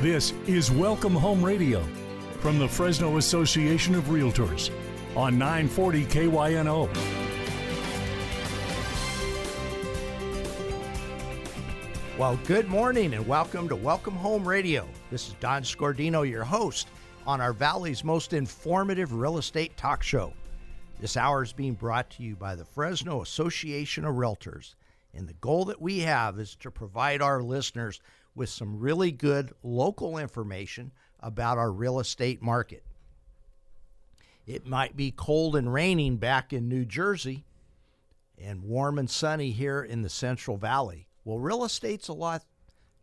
This is Welcome Home Radio from the Fresno Association of Realtors on 940 KYNO. Well, good morning and welcome to Welcome Home Radio. This is Don Scordino, your host on our Valley's most informative real estate talk show. This hour is being brought to you by the Fresno Association of Realtors. And the goal that we have is to provide our listeners with some really good local information about our real estate market. It might be cold and raining back in New Jersey and warm and sunny here in the Central Valley. Well, real estate's a lot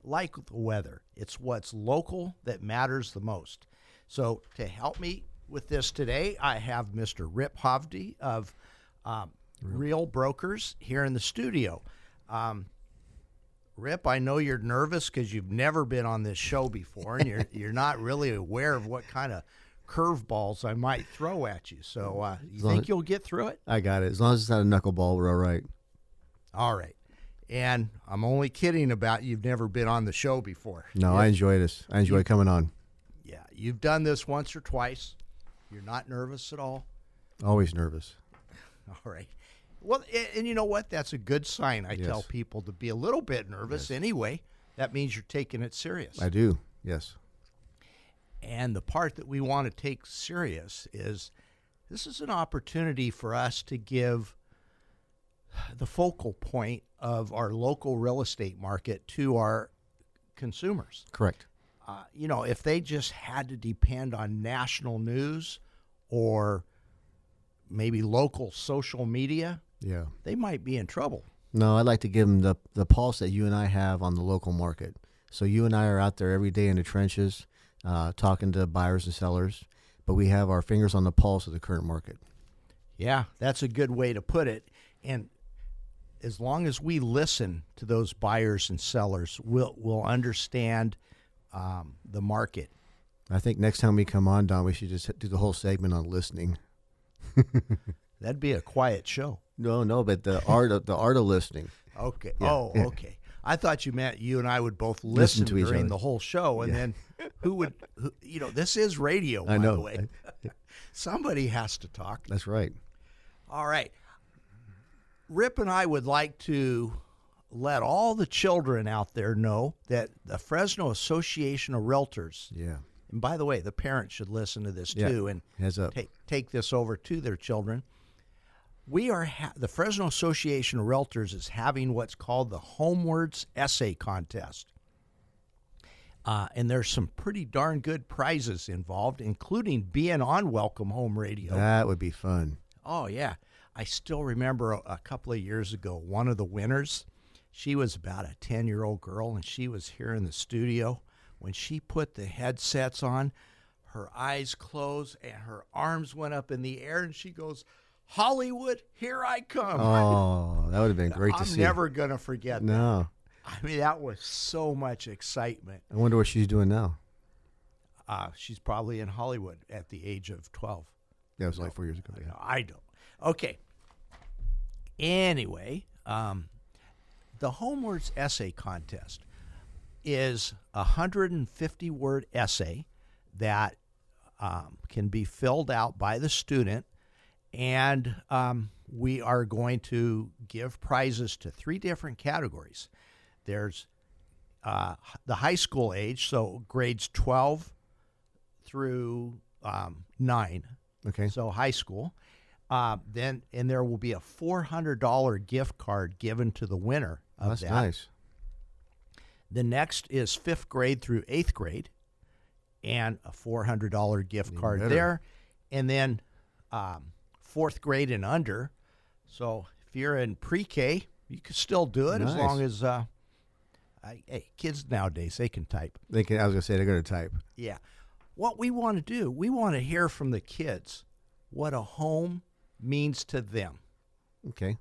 like the weather. It's what's local that matters the most. So, to help me with this today, I have Mr. Rip Hovde of um, Real Brokers here in the studio. Um, Rip, I know you're nervous because you've never been on this show before, and you're you're not really aware of what kind of curveballs I might throw at you. So, uh, you think as- you'll get through it? I got it. As long as it's not a knuckleball, we're all right. All right. And I'm only kidding about you've never been on the show before. No, I enjoy this. I enjoy coming on. Yeah, you've done this once or twice. You're not nervous at all. Always nervous. All right. Well, a- and you know what? That's a good sign. I tell people to be a little bit nervous anyway. That means you're taking it serious. I do. Yes. And the part that we want to take serious is this is an opportunity for us to give the focal point of our local real estate market to our consumers. Correct. Uh, you know, if they just had to depend on national news or maybe local social media, Yeah. they might be in trouble. No, I'd like to give them the the pulse that you and I have on the local market. So you and I are out there every day in the trenches, uh, talking to buyers and sellers, but we have our fingers on the pulse of the current market. Yeah, that's a good way to put it. And as long as we listen to those buyers and sellers, we'll we'll understand um, the market. I think next time we come on, Don, we should just do the whole segment on listening. That'd be a quiet show. No, no, but the art of the art of listening. Okay. Yeah, oh, okay. I thought you meant you and I would both listen, Listen to each other. the whole show, and Yeah. then who would, who, you know, this is radio, by I the know. way. Somebody has to talk. That's right. All right. Rip and I would like to let all the children out there know that the Fresno Association of Realtors, Yeah. and by the way, the parents should listen to this Yeah. too and take take this over to their children. We are ha- the Fresno Association of Realtors is having what's called the Homewards Essay Contest. Uh, and there's some pretty darn good prizes involved, including being on Welcome Home Radio. That would be fun. Oh yeah, I still remember a, a couple of years ago. One of the winners, she was about a ten-year-old girl, and she was here in the studio when she put the headsets on. Her eyes closed and her arms went up in the air, and she goes, "Hollywood, here I come!" Oh, that would have been great to I'm see. never gonna forget that. No. I mean, that was so much excitement. I wonder what she's doing now. Uh, she's probably in Hollywood at the age of twelve. That was like four years ago. I Yeah. I don't. Okay. Anyway, um, the Homewords Essay Contest is a 150 word essay that um, can be filled out by the student, and um, we are going to give prizes to three different categories. There's uh, the high school age, so grades 12 through um, 9. Okay. So high school. Uh, then and there will be a four hundred dollar gift card given to the winner of That's that. nice. The next is fifth grade through eighth grade, and a four hundred dollar gift Even card better. there, and then um, fourth grade and under. So if you're in pre-K, you can still do it as long as. Uh, I, hey, kids nowadays they can type. They can. I was gonna say they're gonna type. Yeah. What we want to do, we want to hear from the kids what a home means to them. Okay.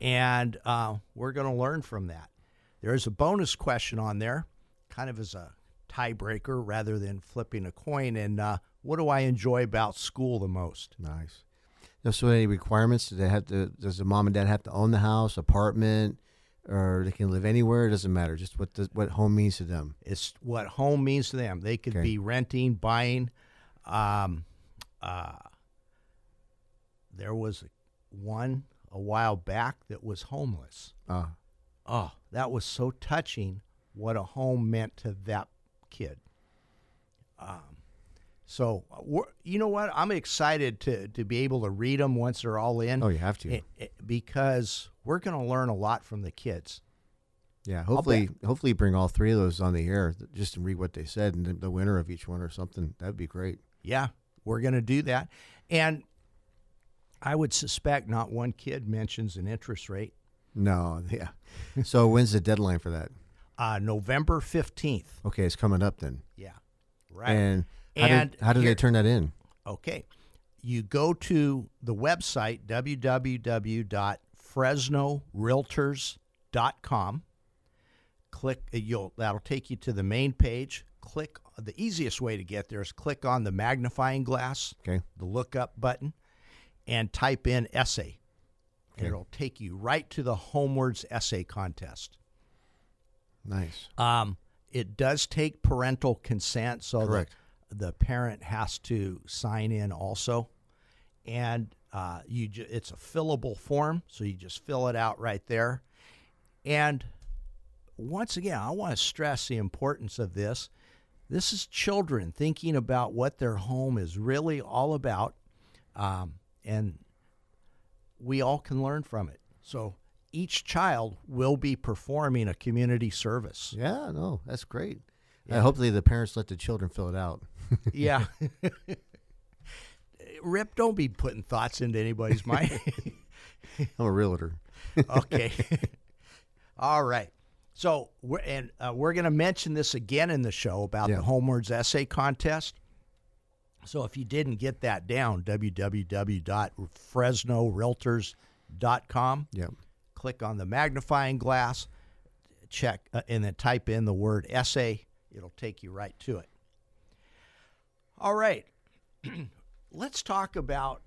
And uh, we're going to learn from that. There's a bonus question on there, kind of as a tiebreaker rather than flipping a coin. And uh, what do I enjoy about school the most? Nice. So any requirements? Do they have to? Does the mom and dad have to own the house, apartment, or they can live anywhere. It doesn't matter. Just what the, what home means to them. It's what home means to them. They could Okay. be renting, buying. Um, uh, there was one a while back that was homeless. Uh, Oh, that was so touching what a home meant to that kid. Um, so, uh, you know what? I'm excited to, to be able to read them once they're all in. oh, you have to. because we're going to learn a lot from the kids. yeah. Hopefully, hopefully, bring all three of those on the air just to read what they said and the, the winner of each one or something. That'd be great. Yeah, we're going to do that. And I would suspect not one kid mentions an interest rate. No, yeah. so when's the deadline for that? Uh, November 15th. Okay, it's coming up then. Yeah. Right. And how did, how do here- they turn that in? Okay. You go to the website, www.fresnorealtors.com. Click, uh, you'll, that'll take you to the main page. Click, the easiest way to get there is click on the magnifying glass, Okay. the lookup button, and type in essay. Okay. it'll take you right to the Homewards essay contest. Nice. Um, it does take parental consent, so Correct. the, the parent has to sign in also, and uh, you ju- it's a fillable form, so you just fill it out right there. And once again, I want to stress the importance of this. This is children thinking about what their home is really all about, um, and we all can learn from it. So each child will be performing a community service. Yeah, no, that's great. Uh, hopefully, the parents let the children fill it out. Yeah. Rip, don't be putting thoughts into anybody's mind. I'm a realtor. okay. All right. So, we're, and uh, we're going to mention this again in the show about Yeah. the Homewards essay contest. So, if you didn't get that down, www.fresnorealtors.com. Yep. click on the magnifying glass, check, uh, and then type in the word essay. It'll take you right to it. All right. Let's talk about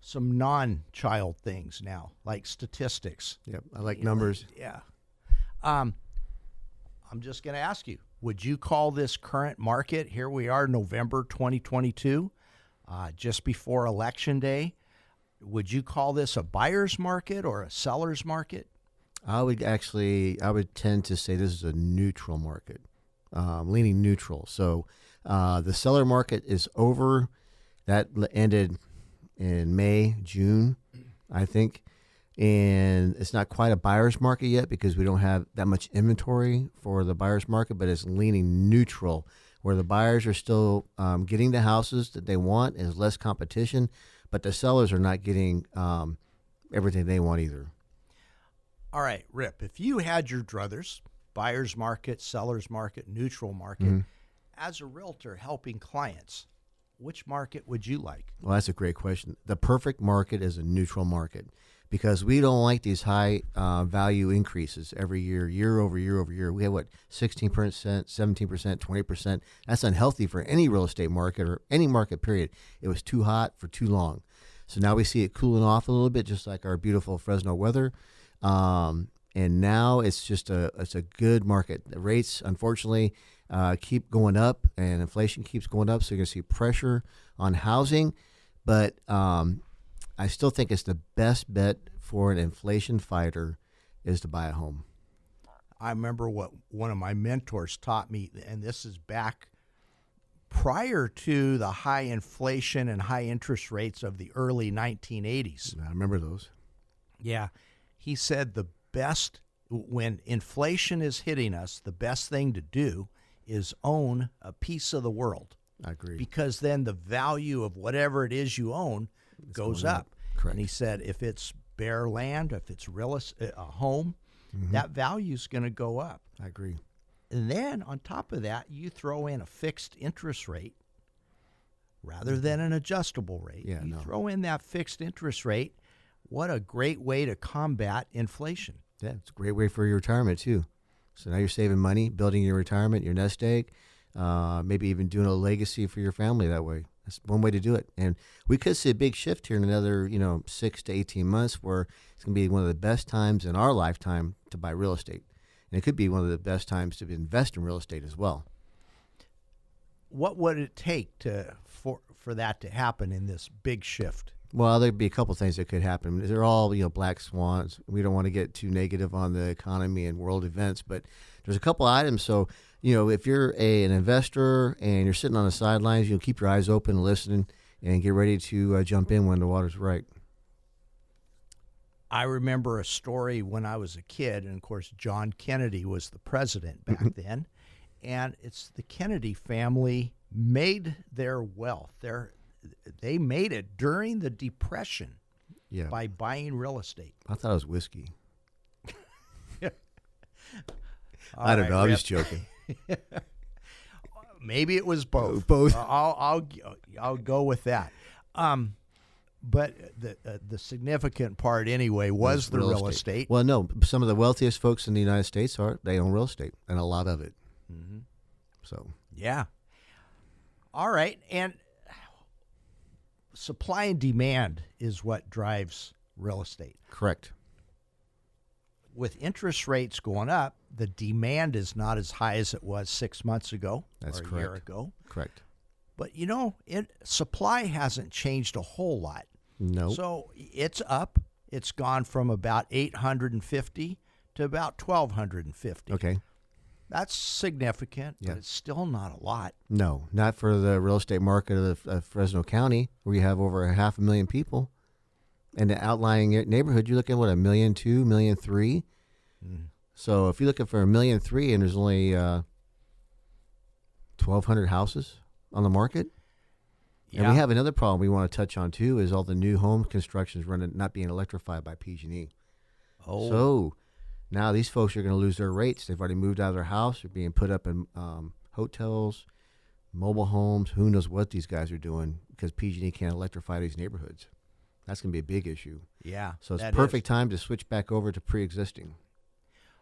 some non child things now, like statistics. Yep. I like numbers. Yeah. Um, I'm just going to ask you would you call this current market? Here we are, November 2022, uh, just before Election Day. Would you call this a buyer's market or a seller's market? I would actually, I would tend to say this is a neutral market, um, leaning neutral. So uh, the seller market is over. That ended in May, June, I think. And it's not quite a buyer's market yet because we don't have that much inventory for the buyer's market, but it's leaning neutral where the buyers are still um, getting the houses that they want. is less competition, but the sellers are not getting um, everything they want either. All right, Rip, if you had your druthers, buyer's market, seller's market, neutral market, Mm-hmm. as a realtor helping clients, which market would you like? Well, that's a great question. The perfect market is a neutral market because we don't like these high uh, value increases every year, year over year over year. We have what, 16%, 17%, 20%. That's unhealthy for any real estate market or any market, period. It was too hot for too long. So now we see it cooling off a little bit, just like our beautiful Fresno weather. Um, and now it's just a it's a good market. The rates, unfortunately, uh, keep going up, and inflation keeps going up. So you're going to see pressure on housing, but um, I still think it's the best bet for an inflation fighter is to buy a home. I remember what one of my mentors taught me, and this is back prior to the high inflation and high interest rates of the early 1980s. I remember those. Yeah. He said the best, when inflation is hitting us, the best thing to do is own a piece of the world I agree. because then the value of whatever it is you own goes up. up. Correct. And he said if it's bare land, if it's real es- a home, Mm-hmm. that value is going to go up. I agree. And then on top of that, you throw in a fixed interest rate rather than an adjustable rate. Mm-hmm. Yeah, you no. throw in that fixed interest rate. What a great way to combat inflation. Yeah, it's a great way for your retirement too. So now you're saving money, building your retirement, your nest egg, uh, maybe even doing a legacy for your family that way. That's one way to do it. And we could see a big shift here in another, you know, six to 18 months where it's going to be one of the best times in our lifetime to buy real estate. And it could be one of the best times to invest in real estate as well. What would it take to for for that to happen in this big shift? Well, there'd be a couple things that could happen. They're all, you know, black swans. We don't want to get too negative on the economy and world events, but there's a couple items. So, you know, if you're a, an investor and you're sitting on the sidelines, you'll keep your eyes open, listening, and get ready to uh, jump in when the water's right. I remember a story when I was a kid, and of course, John Kennedy was the president back then. And it's the Kennedy family made their wealth. Their they made it during the Depression Yeah. by buying real estate. I thought it was whiskey. I don't right, know. I'm just joking. Maybe it was both. Both. I'll I'll I'll go with that. Um, but the uh, the significant part anyway was the real, estate. Well, no, some of the wealthiest folks in the United States are they own real estate and a lot of it. Mm-hmm. So Yeah. All right, and supply and demand is what drives real estate. correct. With interest rates going up, the demand is not as high as it was six months ago That's or a year correct. ago. Correct. But you know, it, supply hasn't changed a whole lot. No. So it's up. It's gone from about 850 to about 1250. okay. That's significant, Yeah. but it's still not a lot. No, not for the real estate market of, of Fresno County, where you have over a half a million people. And the outlying neighborhood, you're looking at what a million two, million three. Mm. So if you're looking for a million three, and there's only uh, twelve hundred houses on the market, and we have another problem we want to touch on too is all the new home constructions running not being electrified by PG&E. oh, So now these folks are going to lose their rates. They've already moved out of their house. They're being put up in um, hotels, mobile homes. Who knows what these guys are doing because PG&E can't electrify these neighborhoods. That's going to be a big issue. yeah. So it's perfect is. time to switch back over to pre-existing.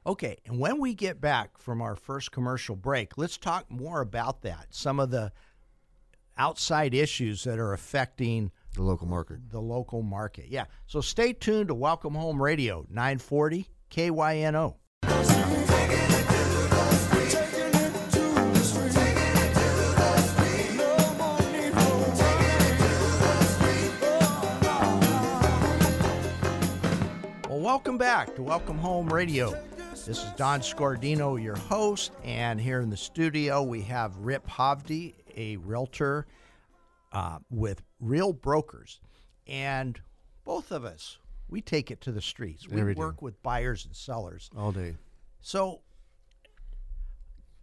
Okay, and when we get back from our first commercial break, let's talk more about that. Some of the outside issues that are affecting The local market. the local market. Yeah. So stay tuned to Welcome Home Radio, 940 KYNO. Well, welcome back to Welcome Home Radio. This is Don Scordino, your host, and here in the studio we have Rip Hovde, a realtor uh, with Real Brokers, and both of us we take it to the streets. We Yeah, do. work with buyers and sellers. All day. So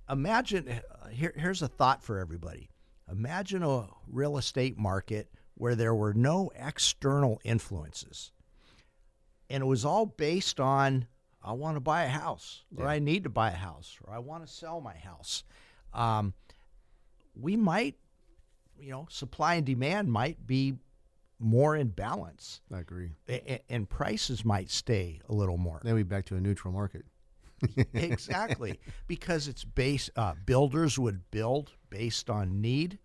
imagine here, here's a thought for everybody. Imagine a real estate market where there were no external influences. And it was all based on I want to buy a house, or I need to buy a house, or I want to sell my house. Um, we might, you know, supply and demand might be more in balance, I agree. a- and prices might stay a little more. Then we back to a neutral market. exactly because it's based uh, builders would build based on need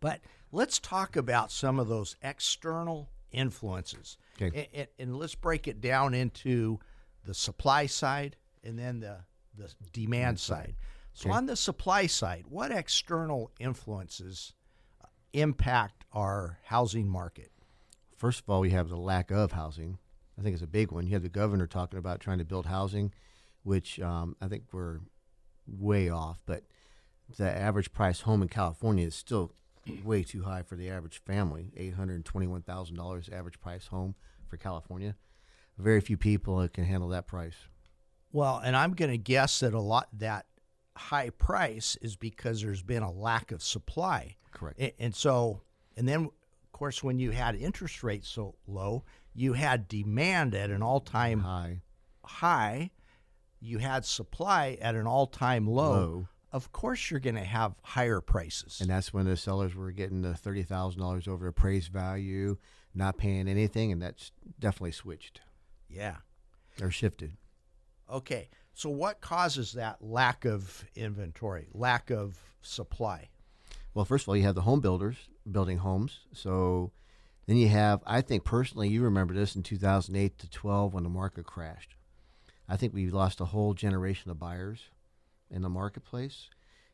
but let's talk about some of those external influences Okay. and, and, and let's break it down into the supply side and then the the demand side so Okay. on the supply side what external influences uh, impact our housing market First of all, we have the lack of housing. I think it's a big one. You have the governor talking about trying to build housing, which um, I think we're way off. But the average price home in California is still way too high for the average family. Eight hundred twenty-one thousand dollars average price home for California. Very few people can handle that price. Well, and I'm going to guess that a lot that high price is because there's been a lack of supply. Correct. A- And so, and then of course, when you had interest rates so low, you had demand at an all-time High. high, you had supply at an all-time low. Low. Of course, you're going to have higher prices. And that's when the sellers were getting the thirty thousand dollars over appraised value, not paying anything, and that's definitely switched yeah. or shifted. Okay. So, what causes that lack of inventory, lack of supply? Well, first of all, you have the home builders building homes. So then you have, I think personally, you remember this in 2008 to 12 when the market crashed. I think we lost a whole generation of buyers in the marketplace.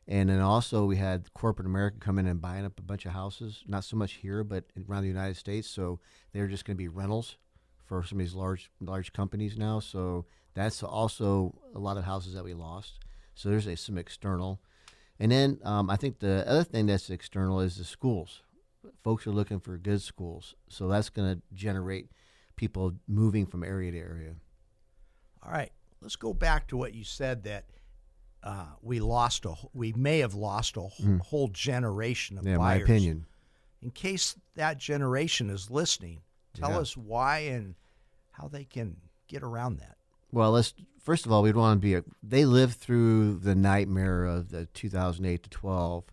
And then also we had corporate America come in and buying up a bunch of houses, not so much here, but around the United States. So they're just going to be rentals for some of these large large companies now. So that's also a lot of houses that we lost. So there's a, some external. And then um, I think the other thing that's external is the schools. Folks are looking for good schools. So that's going to generate people moving from area to area. All right, let's go back to what you said that uh, we lost a we may have lost a wh- whole generation of Mm. Yeah, my buyers. opinion. In case that generation is listening, tell Yeah. us why and how they can get around that. Well, let's first of all, we'd want to be. A, they lived through the nightmare of the 2008 to 12.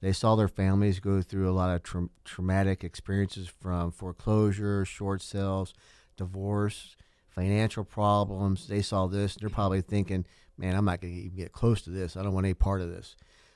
They saw their families go through a lot of tra- traumatic experiences from foreclosure, short sales, divorce, financial problems. They saw this. They're probably thinking, "Man, I'm not going to even get close to this. I don't want any part of this."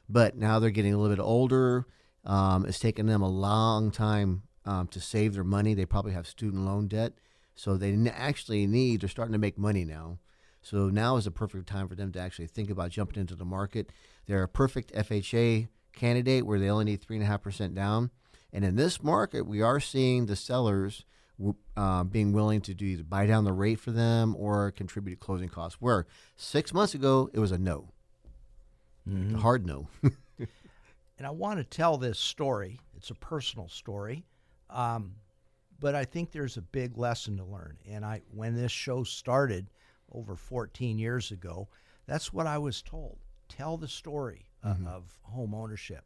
But now they're getting a little bit older. Um, it's taken them a long time um, to save their money. They probably have student loan debt. So they actually need, they're starting to make money now. So now is a perfect time for them to actually think about jumping into the market. They're a perfect FHA candidate where they only need 3.5% down. And in this market, we are seeing the sellers uh, being willing to do either buy down the rate for them or contribute to closing costs. Where six months ago, it was a no. A hard no. And I want to tell this story. It's a personal story, um, but I think there's a big lesson to learn. And I, when this show started over 14 years ago, that's what I was told. Tell the story uh, of home ownership.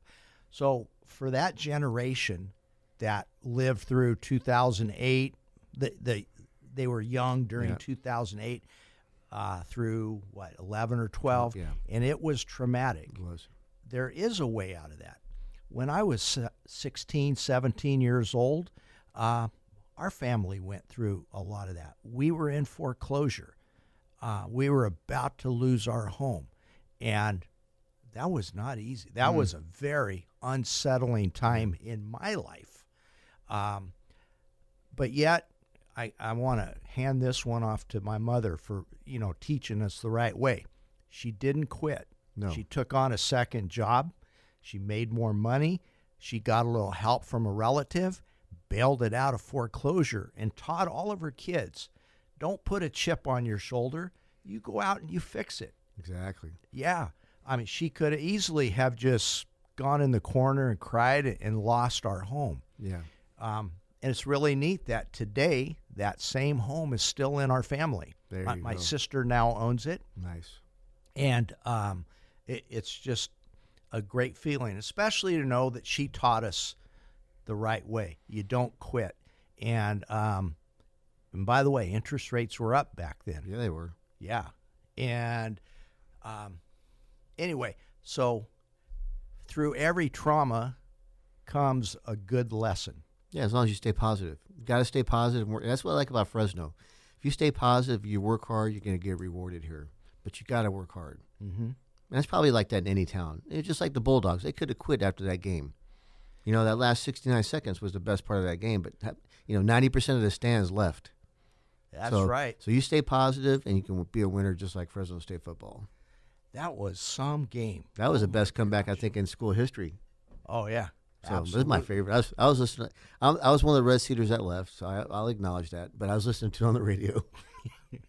So for that generation that lived through 2008, the, the they were young during Yeah. 2008 uh, through what 11 or 12, Yeah. and it was traumatic It was. there is a way out of that. When I was se- 16, 17 years old, uh, our family went through a lot of that. We were in foreclosure. Uh, we were about to lose our home. And that was not easy. That was a very unsettling time in my life. Um, but yet, I, I want to hand this one off to my mother for, you know, teaching us the right way. She didn't quit. No. She took on a second job. She made more money. She got a little help from a relative, bailed it out of foreclosure, and taught all of her kids don't put a chip on your shoulder. You go out and you fix it. Exactly. Yeah. I mean, she could easily have just gone in the corner and cried and lost our home. Yeah. Um, and it's really neat that today that same home is still in our family. There my you my go. sister now owns it, Nice. and um, it, it's just a great feeling, especially to know that she taught us the right way. You don't quit. And um, and by the way, interest rates were up back then. Yeah, they were. Yeah. And um, anyway, so through every trauma comes a good lesson. Yeah, as long as you stay positive. You got to stay positive. That's what I like about Fresno. If you stay positive, you work hard, you're going to get rewarded here. But you got to work hard. Mm-hmm. And that's probably like that in any town. It's just like the Bulldogs. They could have quit after that game. You know, that last 69 seconds was the best part of that game. But, you know, 90% of the stands left. That's so, right. So you stay positive and you can be a winner just like Fresno State football. That was some game. That was the oh best comeback, I think, in school history. Oh yeah. So this is my favorite. I was, I was listening. I, I was one of the Red Cedars that left, so I, I'll acknowledge that. But I was listening to it on the radio.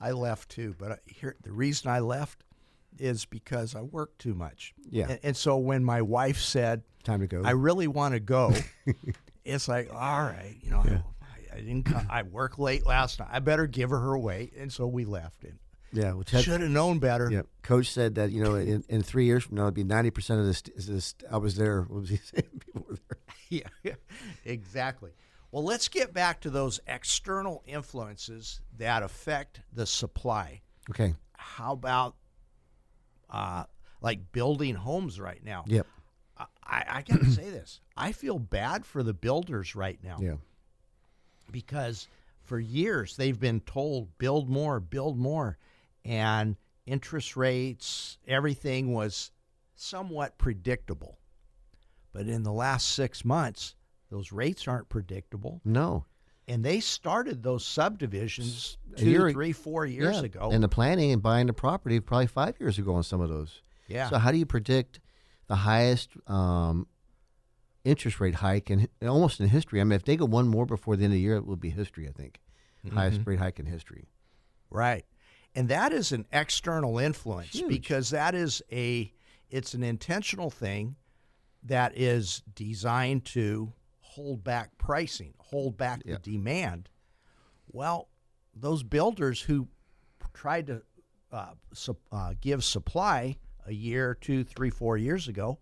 I left too, but I, here the reason I left is because I worked too much. Yeah. And, and so when my wife said, Time to go. "I really want to go," it's like, all right, you know, I didn't. Come, I worked late last night. I better give her her way, and so we left. And yeah, which should have known better. yeah. Coach said that you know in, in three years from now it'll be ninety percent of this. this I was there. What was he saying? People were there. yeah, yeah, exactly. Well, let's get back to those external influences that affect the supply. Okay. How about uh, like building homes right now? Yep. I, I got to say this. I feel bad for the builders right now Yeah. Because for years they've been told build more, build more, and interest rates, everything was somewhat predictable. But in the last six months, those rates aren't predictable. No. And they started those subdivisions two, year- three, four years Yeah, ago. And the planning and buying the property probably five years ago on some of those. yeah. So how do you predict the highest um, interest rate hike and almost in history? I mean, if they go one more before the end of the year, it will be history. I think highest Mm-hmm. rate hike in history. Right. And that is an external influence Huge. because that is a it's an intentional thing that is designed to hold back pricing, hold back the demand. Well, those builders who tried to uh, sup- uh, give supply a year, two, three, four years ago,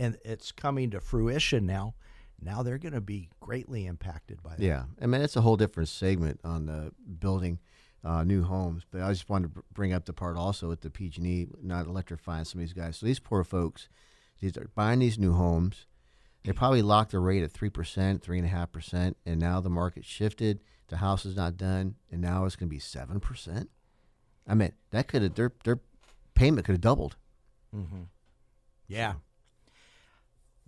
and it's coming to fruition now. Now they're going to be greatly impacted by that. Yeah, I mean it's a whole different segment on the building uh, new homes. But I just wanted to bring up the part also with the PG&E not electrifying some of these guys. So these poor folks, these are buying these new homes. They probably locked their rate at three percent, three and a half percent, and now the market shifted. The house is not done, and now it's going to be seven percent. I mean that could have their their payment could have doubled. Yeah.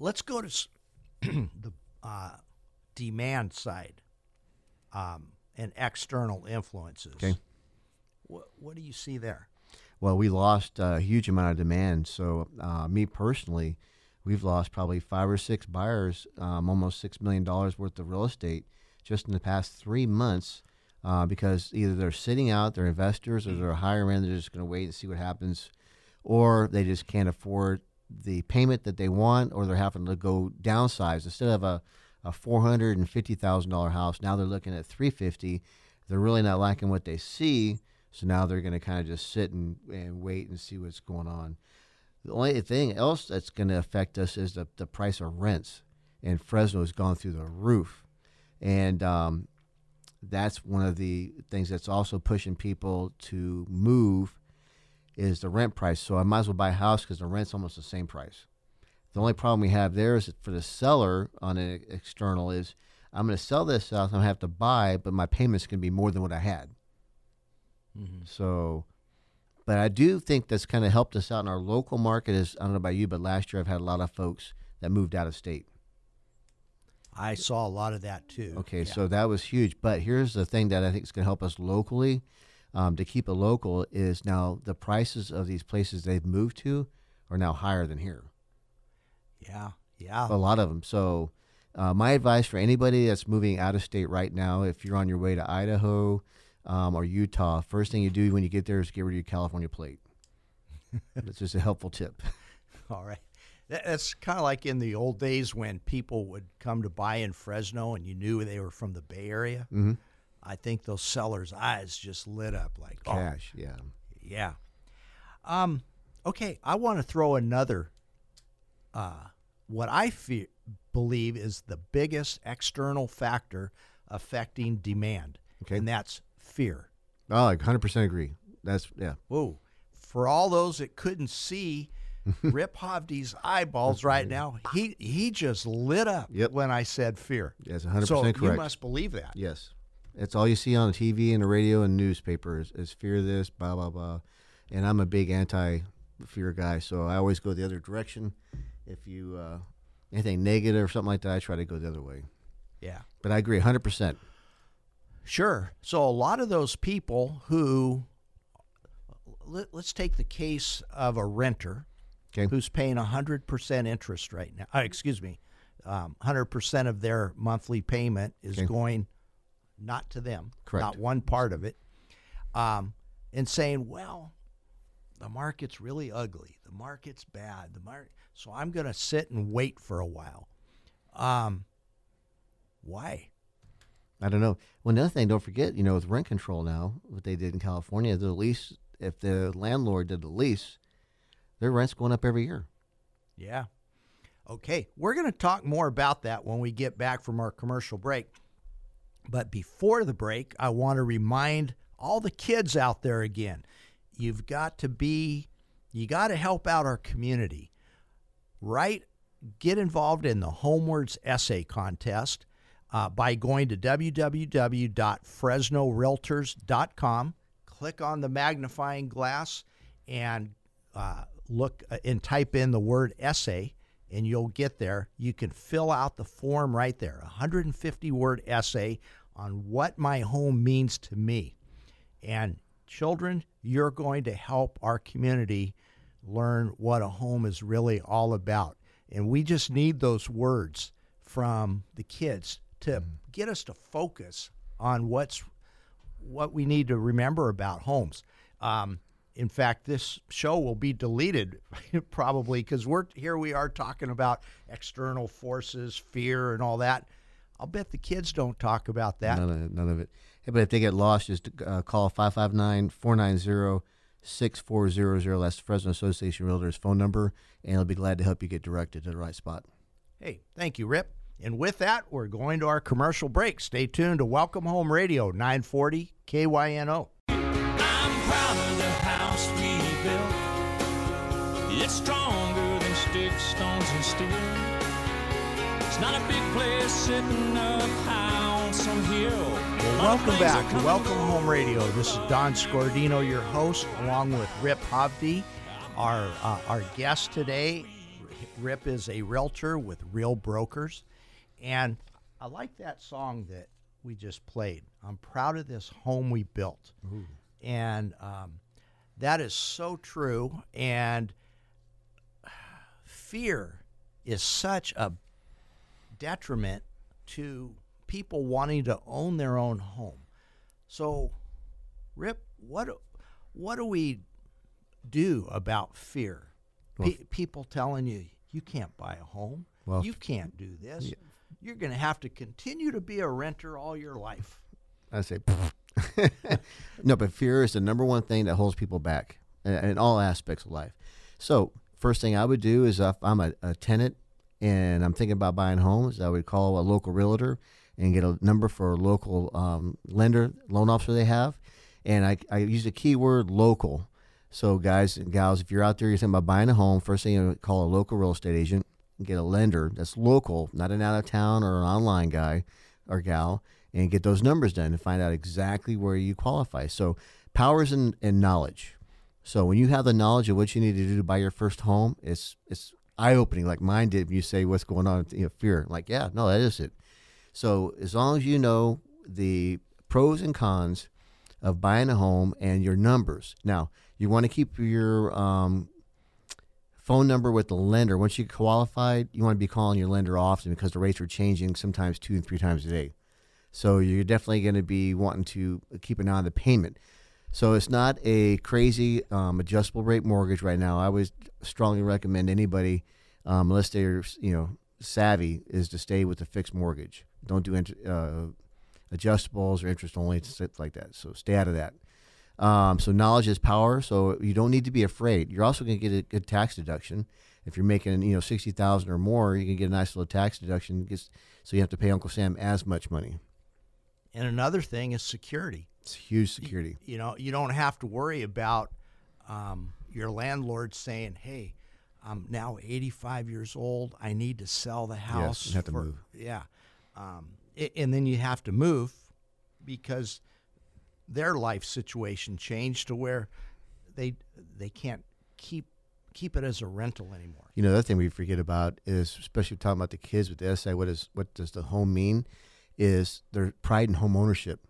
Let's go to the uh, demand side um, and external influences. Okay. What, what do you see there? Well, we lost a huge amount of demand. So, uh, me personally, we've lost probably five or six buyers, um, almost six million dollars worth of real estate just in the past three months, uh, because either they're sitting out, they're investors, or they're higher end, they're just going to wait and see what happens, or they just can't afford the payment that they want, or they're having to go downsize instead of a a four hundred and fifty thousand dollar house. Now they're looking at three fifty. They're really not liking what they see, so now they're going to kind of just sit and, and wait and see what's going on. The only thing else that's going to affect us is the, the price of rents. And Fresno has gone through the roof. And um, that's one of the things that's also pushing people to move is the rent price. So I might as well buy a house because the rent's almost the same price. The only problem we have there is for the seller on an external is I'm going to sell this house, I'm going to have to buy, but my payment's going to be more than what I had. Mm-hmm. So, but I do think that's kind of helped us out in our local market. Is I don't know about you, but last year I've had a lot of folks that moved out of state. I saw a lot of that too. Okay, Yeah. so that was huge. But here's the thing that I think is going to help us locally um, to keep it local is now the prices of these places they've moved to are now higher than here. yeah, yeah, A lot of them. So, uh, my advice for anybody that's moving out of state right now, if you're on your way to Idaho um, or Utah, first thing you do when you get there is get rid of your California plate. That's just a helpful tip. All right. That's kind of like in the old days when people would come to buy in Fresno and you knew they were from the Bay Area. Mhm. I think those sellers' eyes just lit up like, oh, Cash, yeah. yeah. Um, okay, I want to throw another, uh, what I fe- believe is the biggest external factor affecting demand, Okay. and that's fear. Oh, I 100% agree. That's yeah. Whoa. For all those that couldn't see Rip Hovde's eyeballs right now, he he just lit up Yep. when I said fear. That's 100% so correct. you must believe that. Yes. It's all you see on the TV and the radio and newspaper is, is fear this, blah, blah, blah. And I'm a big anti fear guy, so I always go the other direction. If you, uh, anything negative or something like that, I try to go the other way. Yeah. But I agree 100%. Sure. So a lot of those people who let, us take the case of a renter Okay. who's paying 100% interest right now. Uh, excuse me. Um, 100% of their monthly payment is Okay. going not to them, Correct. not one part of it. Um, and saying, well, the market's really ugly. The market's bad. The market. So I'm going to sit and wait for a while. Um, why? I don't know. Well, another thing, don't forget, you know, with rent control now, what they did in California, the lease, if the landlord did the lease, their rent's going up every year. Yeah. Okay, we're going to talk more about that when we get back from our commercial break. But before the break, I want to remind all the kids out there again you've got to be, you got to help out our community. Right? Get involved in the Homewards Essay Contest uh, by going to www.fresnorealtors.com. Click on the magnifying glass and uh, look uh, and type in the word essay, and you'll get there. You can fill out the form right there 150 word essay on what my home means to me. And children, you're going to help our community learn what a home is really all about. And we just need those words from the kids to get us to focus on what's what we need to remember about homes. Um, in fact, this show will be deleted probably because we're here. We are talking about external forces, fear, and all that. I'll bet the kids don't talk about that. None of it. None of it. Hey, but if they get lost, just uh, call 559 490 6400. That's the Fresno Association Realtors phone number, and they'll be glad to help you get directed to the right spot. Hey, thank you, Rip. And with that, we're going to our commercial break. Stay tuned to Welcome Home Radio, 940 KYNO. Stones, and steel. It's not a big place sitting up high on some hill. Well, welcome back to Welcome Home Radio. This is Don Scordino, your host, along with Rip Hovde, our uh, our guest today. Rip is a realtor with Real Brokers, and I like that song that we just played. I'm proud of this home we built, and um, that is so true. And fear is such a detriment to people wanting to own their own home. So, Rip, what what do we do about fear? Pe- people telling you you can't buy a home, Well, you can't do this. You're going to have to continue to be a renter all your life. I say, no, but fear is the number one thing that holds people back in, in all aspects of life. So, first thing I would do is if I'm a, a tenant and I'm thinking about buying homes, I would call a local realtor and get a number for a local um, lender, loan officer they have. And I, I use the keyword local. So, guys and gals, if you're out there, you're thinking about buying a home, first thing you call a local real estate agent and get a lender that's local, not an out of town or an online guy or gal, and get those numbers done and find out exactly where you qualify. So, power is in, in knowledge. So, when you have the knowledge of what you need to do to buy your first home, it's it's eye opening, like mine did. When you say what's going on, you know, fear, like yeah, no, that is it. So, as long as you know the pros and cons of buying a home and your numbers. Now, you want to keep your um, phone number with the lender. Once you qualified, you want to be calling your lender often because the rates are changing sometimes two and three times a day. So you're definitely going to be wanting to keep an eye on the payment. So it's not a crazy um, adjustable rate mortgage right now. I would strongly recommend anybody, um, unless they're you know savvy, is to stay with a fixed mortgage. Don't do uh, adjustables or interest only stuff like that. So stay out of that. Um, so knowledge is power. So you don't need to be afraid. You're also going to get a good tax deduction if you're making you know sixty thousand or more. You can get a nice little tax deduction. So you have to pay Uncle Sam as much money. And another thing is security. It's huge security. You know, you don't have to worry about um, your landlord saying, "Hey, I'm now 85 years old. I need to sell the house." you have to move. Yeah, um, i- and then you have to move because their life situation changed to where they they can't keep keep it as a rental anymore. You know, the other thing we forget about is, especially talking about the kids with the SI, what is what does the home mean? Is their pride in home ownership.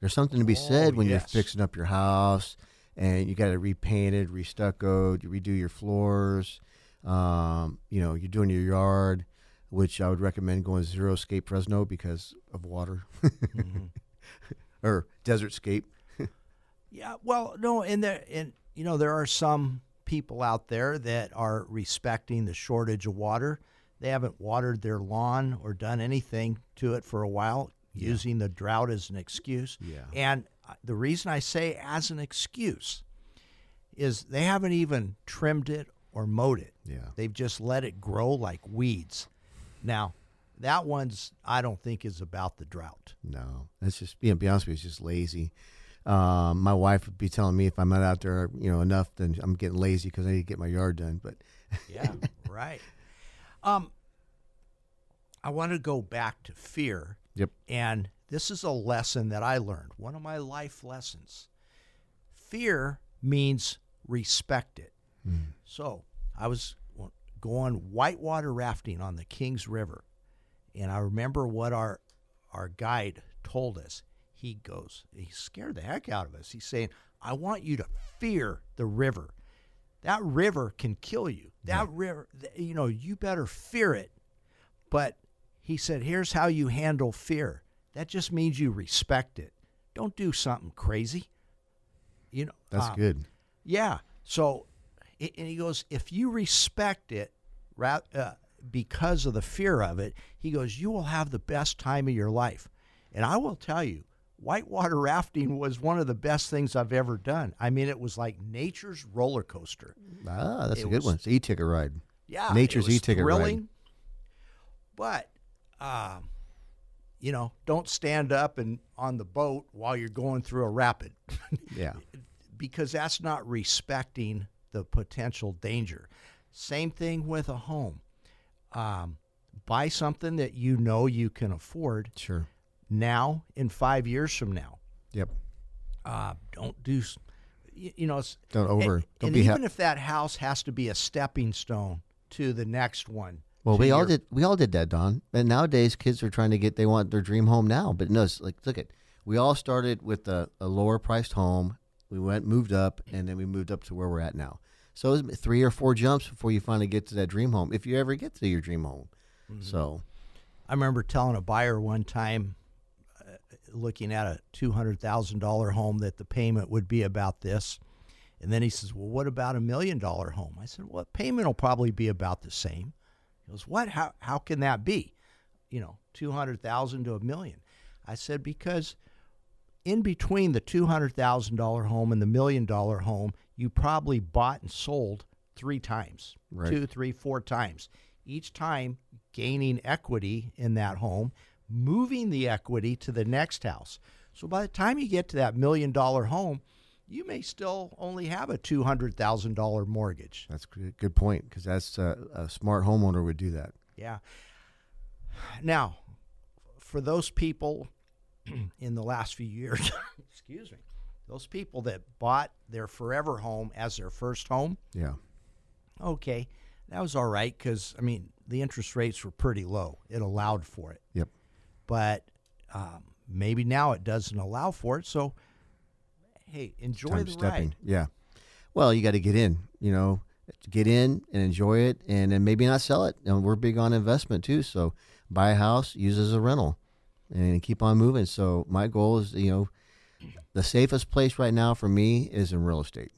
There's something to be said Oh, when yes. you're fixing up your house and you got it repainted, restuccoed, you redo your floors. Um, you know, you're doing your yard, which I would recommend going Xeriscape Fresno because of water Mm-hmm. or Desert Scape. Yeah, well, no, and there and you know there are some people out there that are respecting the shortage of water. They haven't watered their lawn or done anything to it for a while, using the drought as an excuse. Yeah. And uh, the reason I say as an excuse is they haven't even trimmed it or mowed it. Yeah. They've just let it grow like weeds. Now, that one's I don't think is about the drought. No, that's just you know, be honest with you, it's just lazy. Um, my wife would be telling me if I'm not out there, you know, enough, then I'm getting lazy because I need to get my yard done. But Yeah, right. Um, I want to go back to fear, yep, and this is a lesson that I learned. One of my life lessons. Fear means respect it. Hmm. So I was going whitewater rafting on the Kings River, and I remember what our our guide told us. He goes, he scared the heck out of us. He's saying, "I want you to fear the river. That river can kill you. That river, you know, you better fear it." But he said, "Here's how you handle fear. That just means you respect it. Don't do something crazy." You know, That's um, good. yeah. So, and he goes, if you respect it, uh, because of the fear of it, he goes, you will have the best time of your life. And I will tell you, whitewater rafting was one of the best things I've ever done. I mean, it was like nature's roller coaster. Ah, that's it a good was- one. It's e-ticket ride. Yeah, Nature's e-ticket ride. But, um, you know, don't stand up and on the boat while you're going through a rapid. Yeah. because that's not respecting the potential danger. Same thing with a home. Um, buy something that you know you can afford Sure. now and five years from now. Yep. Uh, don't do, you know, Don't over- And, don't and be ha- even if that house has to be a stepping stone to the next one. Well, we all did. We all did that, Don. And nowadays, kids are trying to get. They want their dream home now. But no, it's like look at. We all started with a, a lower priced home. We went, moved up, and then we moved up to where we're at now. So it's three or four jumps before you finally get to that dream home, if you ever get to your dream home. Mm-hmm. So I remember telling a buyer one time, uh, looking at a two hundred thousand dollar home, that the payment would be about this, and then he says, "Well, what about a million dollar home?" I said, "Well, payment will probably be about the same." He goes, "What? How? How can that be? You know, two hundred thousand to a million? I said, "Because." In between the two hundred thousand dollar home and the million dollar home, you probably bought and sold three times, Right. two, three, four times. Each time gaining equity in that home, moving the equity to the next house. So by the time you get to that million dollar home, you may still only have a two hundred thousand dollar mortgage. that's a good- point because that's uh, a smart homeowner would do that. Yeah. Now, for those people in the last few years, excuse me, those people that bought their forever home as their first home, Yeah. okay, that was all right because, I mean, the interest rates were pretty low. It allowed for it. Yep. But um, maybe now it doesn't allow for it. So, hey, enjoy Time the stepping. ride. Yeah. Well, you got to get in. You know, get in and enjoy it, and then maybe not sell it. And we're big on investment too. So buy a house, use it as a rental, and keep on moving. So my goal is, you know, the safest place right now for me is in real estate.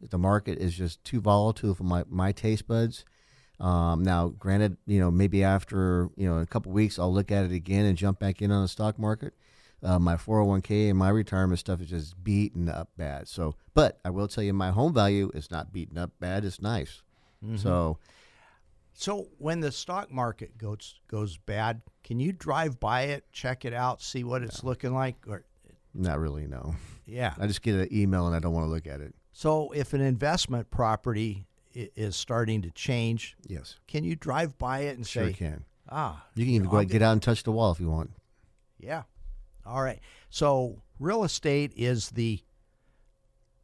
The market is just too volatile for my my taste buds. Um, now, granted, you know, maybe after you know a couple weeks, I'll look at it again and jump back in on the stock market. Uh, my 401k and my retirement stuff is just beaten up bad. So, but I will tell you, my home value is not beaten up bad. It's nice. So, So when the stock market goes goes bad, can you drive by it, check it out, see what it's looking like? Or not really. No, yeah. I just get an email and I don't want to look at it. So if an investment property is starting to change, Yes, can you drive by it and say? sure say, can. ah, You can even know, go I'm out, get out and touch the wall if you want. Yeah. All right. So real estate is the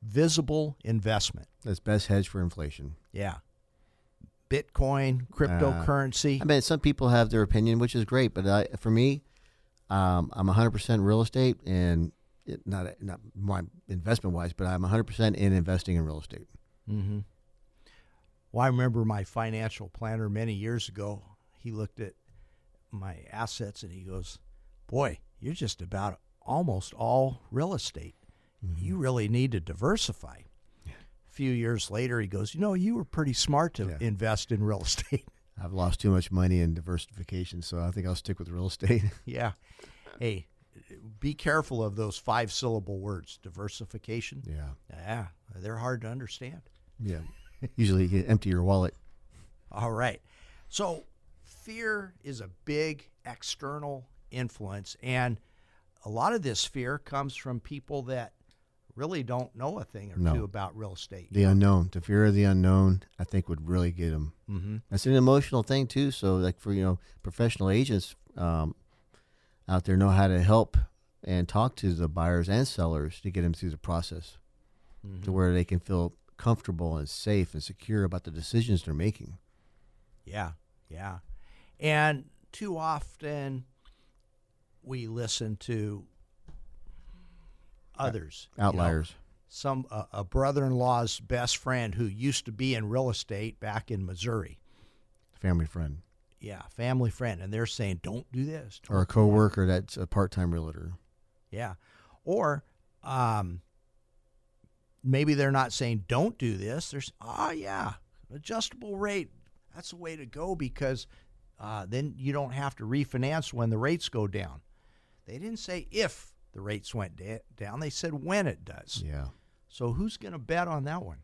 visible investment. That's best hedge for inflation. Yeah. Bitcoin, cryptocurrency. I mean, some people have their opinion, which is great, but I, for me, um, I'm 100% real estate and it, not not my investment wise, but I'm 100% in investing in real estate. mm-hmm. Well, I remember my financial planner many years ago. He looked at my assets and he goes, Boy, you're just about almost all real estate. Mm-hmm. You really need to diversify. A few years later, he goes, You know, you were pretty smart to Yeah. invest in real estate. I've lost too much money in diversification, so I think I'll stick with real estate. Yeah. Hey, be careful of those five syllable words diversification. yeah, Yeah, they're hard to understand. yeah. Usually, you empty your wallet. All right. So, fear is a big external influence. And a lot of this fear comes from people that really don't know a thing or No. two about real estate. The unknown, the fear of the unknown, I think would really get them. Mm-hmm. That's an emotional thing too. So, like for you know, professional agents um, out there know how to help and talk to the buyers and sellers to get them through the process, to where they can feel comfortable and safe and secure about the decisions they're making. Yeah, yeah. And too often we listen to others, you know, Outliers. some uh, a brother-in-law's best friend who used to be in real estate back in Missouri. family friend, Yeah, family friend, and they're saying, "Don't do this." or a coworker that's a part-time realtor. Yeah. Or um, maybe they're not saying don't do this. There's, oh, yeah, adjustable rate. That's the way to go because uh, then you don't have to refinance when the rates go down. They didn't say if the rates went da- down, they said when it does. Yeah, So who's going to bet on that one?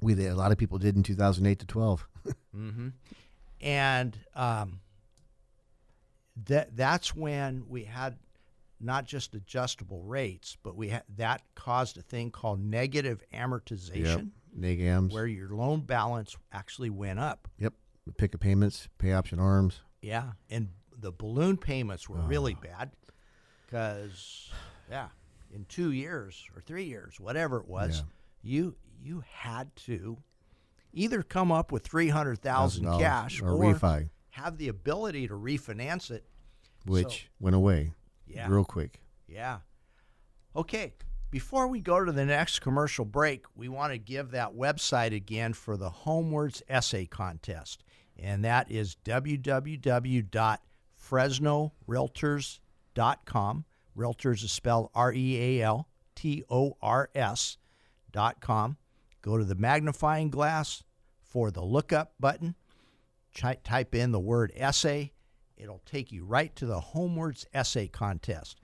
we a lot of people did in 2008 to 12. Mm-hmm. And um, that that's when we had not just adjustable rates, but we had that caused a thing called negative amortization, Yep. Negams. where your loan balance actually went up. Yep. Pick a payments, pay option arms. Yeah, and the balloon payments were really ah. bad because yeah, in two years or three years, whatever it was, you you had to either come up with three hundred thousand $1,000 cash or refi. have the ability to refinance it. which went away Yeah. real quick. Yeah. Okay. Before we go to the next commercial break, we want to give that website again for the Homewards Essay Contest. And that is www.fresnorealtors.com. Realtors is spelled R E A L T O R S dot com. Go to the magnifying glass for the lookup button. Type in the word essay. It'll take you right to the Homewards Essay Contest.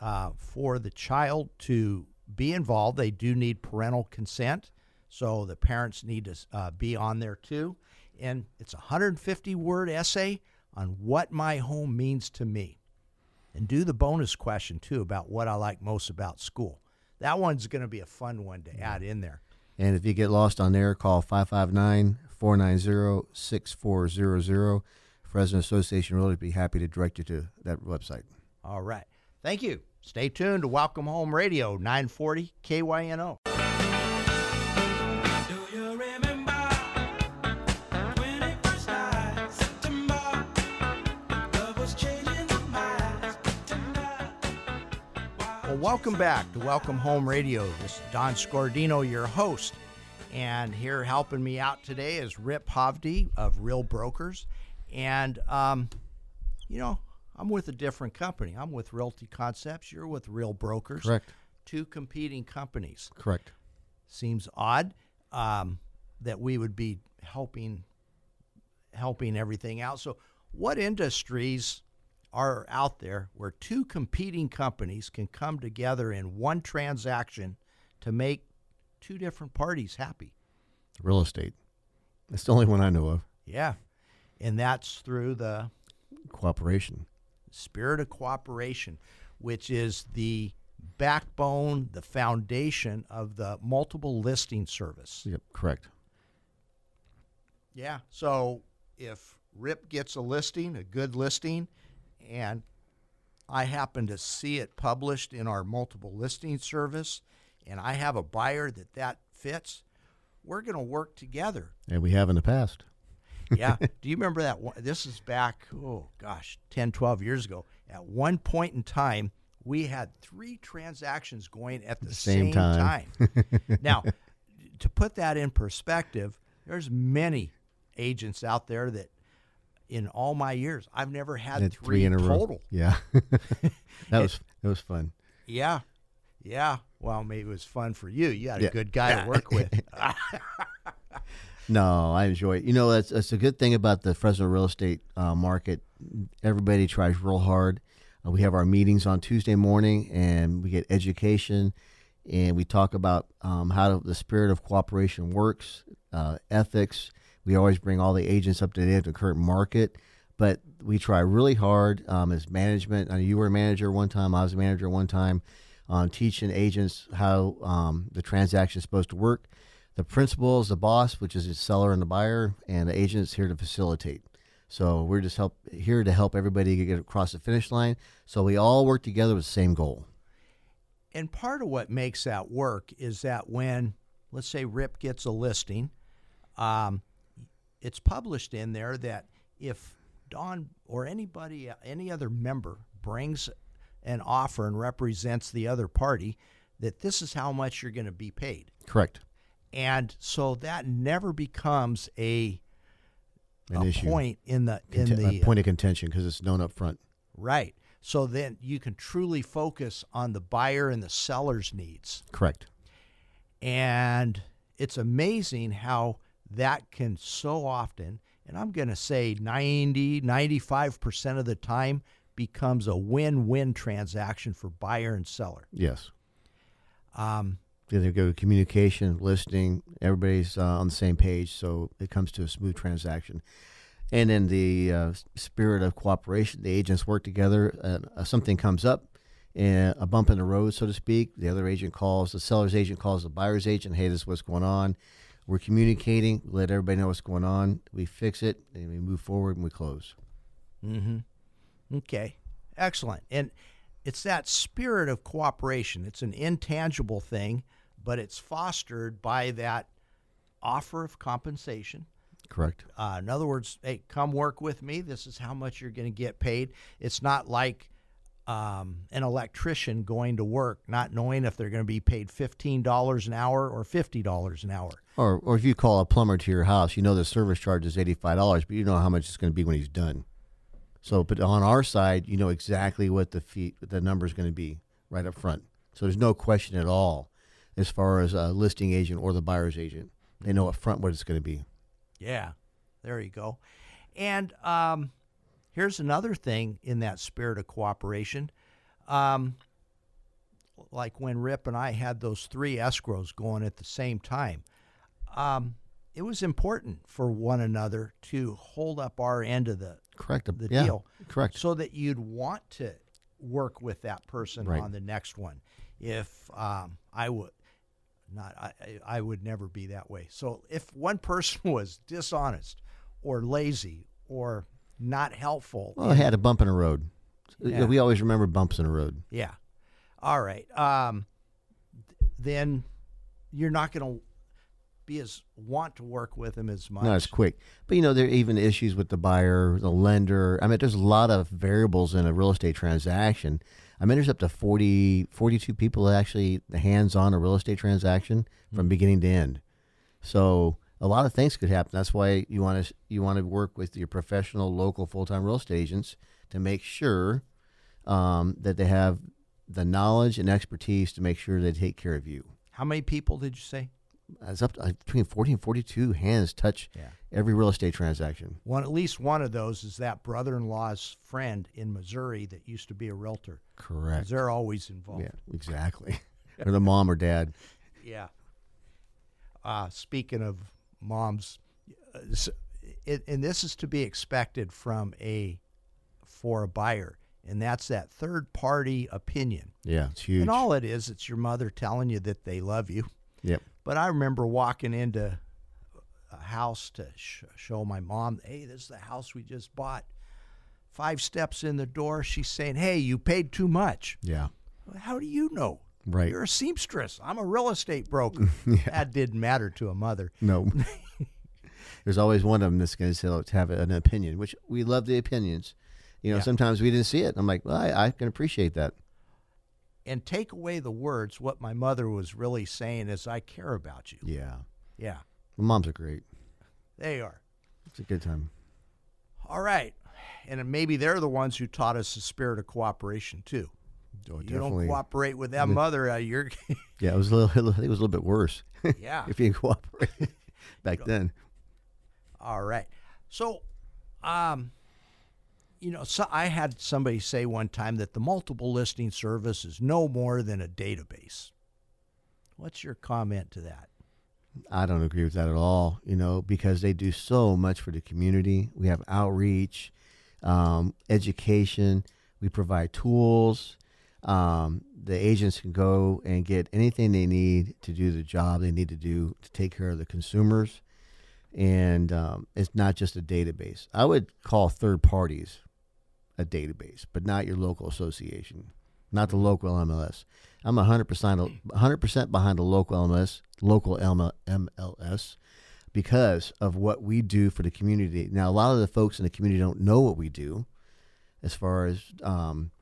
Uh, for the child to be involved, they do need parental consent. So the parents need to uh, be on there too. And it's a 150 word essay on what my home means to me. And do the bonus question too about what I like most about school. That one's going to be a fun one to add in there. And if you get lost on there, call 559 490 6400. Fresno Association Realty would be happy to direct you to that website. All right. Thank you. Stay tuned to Welcome Home Radio, 940 KYNO. Well, welcome back to Welcome Home Radio. This is Don Scordino, your host. And here helping me out today is Rip Hovde of Real Brokers. And, um, you know, I'm with a different company. I'm with Realty Concepts. You're with Real Brokers. Correct. Two competing companies. Correct. Seems odd um, that we would be helping helping everything out. So, what industries are out there where two competing companies can come together in one transaction to make two different parties happy? Real estate. That's the only one I know of. Yeah. And that's through the Cooperation. spirit of cooperation, which is the backbone, the foundation of the multiple listing service. Yep. Correct. Yeah. So if Rip gets a listing, a good listing, and I happen to see it published in our multiple listing service, and I have a buyer that that fits, we're going to work together. And we have in the past. Yeah. Do you remember that? One? This is back, oh gosh, 10, 12 years ago. At one point in time, we had three transactions going at the, same time. time. now, to put that in perspective, there's many agents out there that in all my years, I've never had Had three, in a row. Yeah. that was that was fun. Yeah. Yeah. Well, maybe it was fun for you. You had a Yeah. good guy to work with. No, I enjoy it. You know, that's, that's a good thing about the Fresno real estate uh, market. Everybody tries real hard. Uh, we have our meetings on Tuesday morning, and we get education, and we talk about um, how the spirit of cooperation works, uh, ethics. We always bring all the agents up to date with the current market, but we try really hard um, as management. I know you were a manager one time. I was a manager one time on teaching agents how um, the transaction is supposed to work. The principal is the boss, which is the seller and the buyer, and the agent is here to facilitate. So we're just help here to help everybody get across the finish line. So we all work together with the same goal. And part of what makes that work is that when let's say Rip gets a listing, um, it's published in there that if Don or anybody, any other member brings an offer and represents the other party, that this is how much you're going to be paid. Correct. And so that never becomes a, An a issue. point in the in Conten- the a point of contention because it's known up front. right. So then you can truly focus on the buyer and the seller's needs. Correct. And it's amazing how that can so often, and I'm going to say 90, 95% of the time, becomes a win win transaction for buyer and seller. Yes. Um, they go communication, listening. Everybody's uh, on the same page, so it comes to a smooth transaction. And in the uh, spirit of cooperation, the agents work together. Uh, uh, something comes up, a bump in the road, so to speak. The other agent calls, the seller's agent calls the buyer's agent. Hey, this is what's going on. We're communicating. we Let everybody know what's going on. We fix it, and we move forward, and we close. Mm-hmm. Okay, excellent. And it's that spirit of cooperation. It's an intangible thing, but it's fostered by that offer of compensation. Correct. Uh, in other words, hey, come work with me. This is how much you're going to get paid. It's not like um, an electrician going to work not knowing if they're going to be paid $15 an hour or $50 an hour. Or, or if you call a plumber to your house, you know the service charge is eighty five dollars, but you know how much it's going to be when he's done. So, but on our side, you know exactly what the fee, the number is going to be right up front. So there's no question at all as far as a listing agent or the buyer's agent. They know up front what it's going to be. Yeah, there you go. And um, here's another thing in that spirit of cooperation. Um, like when Rip and I had those three escrows going at the same time, um, it was important for one another to hold up our end of the Correct. the yeah, deal. Correct. So that you'd want to work with that person Right. on the next one. If um, I would not, I, I I would never be that way. So if one person was dishonest or lazy or not helpful, Well, I had a bump in the road. Yeah. We always remember bumps in the road. yeah, all right, um, then you're not going to be as want to work with them as much. Not as quick. But you know, there are even issues with the buyer, the lender. I mean, there's a lot of variables in a real estate transaction. I mean, there's up to 40, 42 people actually hands on a real estate transaction from beginning to end. So a lot of things could happen. That's why you want to you want to work with your professional, local, full time real estate agents to make sure um, that they have the knowledge and expertise to make sure they take care of you. How many people did you say? It's up to uh, between 40 and 42 hands touch Yeah. every real estate transaction. One, at least one of those is that brother-in-law's friend in Missouri that used to be a realtor. Correct. They're always involved. Yeah, exactly. or the mom or dad. Yeah. Uh, speaking of moms, uh, it, and this is to be expected from a for a buyer, and that's that third party opinion. Yeah, it's huge. And all it is, it's your mother telling you that they love you. Yep. But I remember walking into a house to sh- show my mom, hey, this is the house we just bought. Five steps in the door, she's saying, hey, you paid too much. Yeah. How do you know? Right. You're a seamstress. I'm a real estate broker. That didn't matter to a mother. No. There's always one of them that's going to have an opinion, which we love the opinions. You know, Yeah. sometimes we didn't see it. I'm like, well, I, I can appreciate that. And take away the words, what my mother was really saying is, I care about you. Yeah. Yeah, Well, moms are great. they are. It's a good time. All right. And maybe they're the ones who taught us the spirit of cooperation, too. Oh, You don't cooperate with that mother, uh, you're. Yeah, it was a little. It was a little bit worse. yeah. if you cooperate back then. All right. So, um, you know, so I had somebody say one time that the multiple listing service is no more than a database. What's your comment to that? I don't agree with that at all, you know, because they do so much for the community. We have outreach, um, education, we provide tools. Um, the agents can go and get anything they need to do the job they need to do to take care of the consumers. And um, it's not just a database. I would call third parties a database, but not your local association. not the local MLS. I'm 100% 100% behind the local MLS, local MLS because of what we do for the community. Now, a lot of the folks in the community don't know what we do as far as um,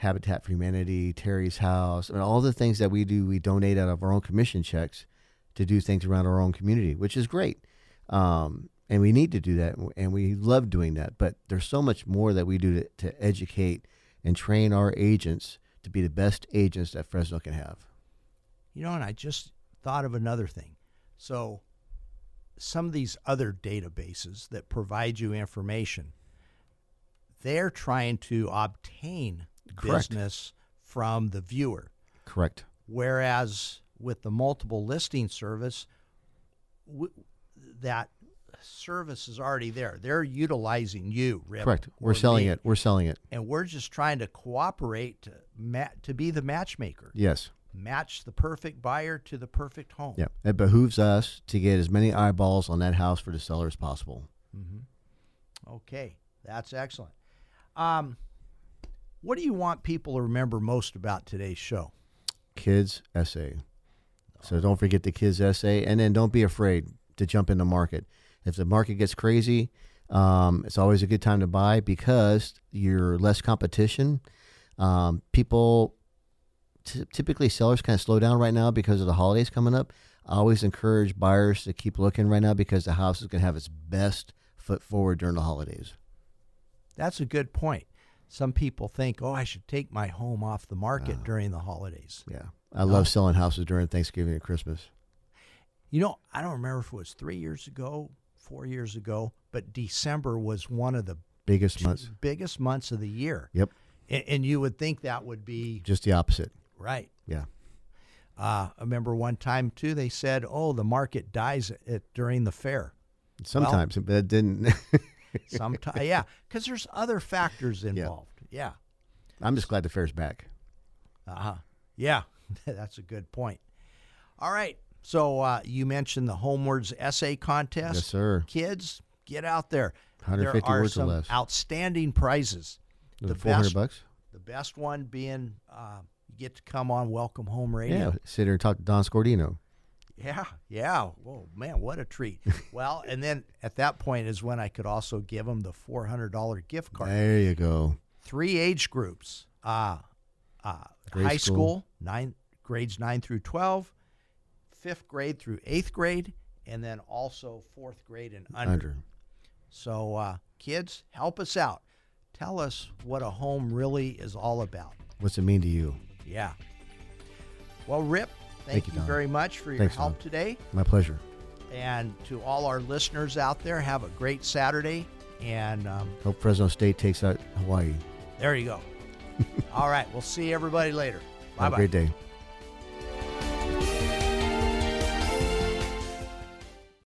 Habitat for Humanity, Terry's House, mean, all the things that we do, we donate out of our own commission checks to do things around our own community, which is great. Um, and we need to do that, and we love doing that. But there's so much more that we do to, to educate and train our agents to be the best agents that Fresno can have. You know, and I just thought of another thing. So, some of these other databases that provide you information, they're trying to obtain Correct. business from the viewer. Correct. Whereas with the multiple listing service, w- that service is already there. They're utilizing you, Rip. Correct. We're selling me, it. We're selling it. and we're just trying to cooperate to ma- to be the matchmaker, Yes. match the perfect buyer to the perfect home. Yeah. It behooves us to get as many eyeballs on that house for the seller as possible. Okay, that's excellent. Um, what do you want people to remember most about today's show? Kids essay. So don't forget the kids essay, and then don't be afraid to jump in the market. If the market gets crazy, um, it's always a good time to buy because you're less competition. Um, people, t- typically sellers kind of slow down right now because of the holidays coming up. I always encourage buyers to keep looking right now because the house is going to have its best foot forward during the holidays. That's a good point. Some people think, "Oh, I should take my home off the market Ah. during the holidays." Yeah, I love selling houses during Thanksgiving and Christmas. You know, I don't remember if it was three years ago, four years ago, but December was one of the Biggest months. biggest months of the year. Yep, And, and you would think that would be just the opposite. right. Yeah. Uh, I remember one time too. They said, "Oh, the market dies at, during the fair." Sometimes, but it didn't. Sometimes, yeah, because there's other factors involved. Yeah, I'm just glad the fair's back. uh huh. Yeah, that's a good point. All right. So uh, you mentioned the Homewards essay contest. Yes, sir. Kids, get out there. 150 there are words or less. outstanding prizes. The The 400 best, bucks. the best one being uh, you get to come on Welcome Home Radio. Yeah, sit here and talk to Don Scordino. Yeah, yeah. Whoa, man, what a treat. well, and then at that point is when I could also give them the four hundred dollar gift card. There you go. Three age groups: uh, uh, Grade high school. school, nine grades nine through twelve, fifth grade through eighth grade, and then also fourth grade and under. Under. So, uh, kids, help us out. Tell us what a home really is all about. What's it mean to you? Yeah. Well, Rip, thank, Thank you, you very much for your Thanks, help Don. today. My pleasure. And to all our listeners out there, have a great Saturday. And um, Hope Fresno State takes out Hawaii. there you go. all right. We'll see everybody later. Bye Have a great day.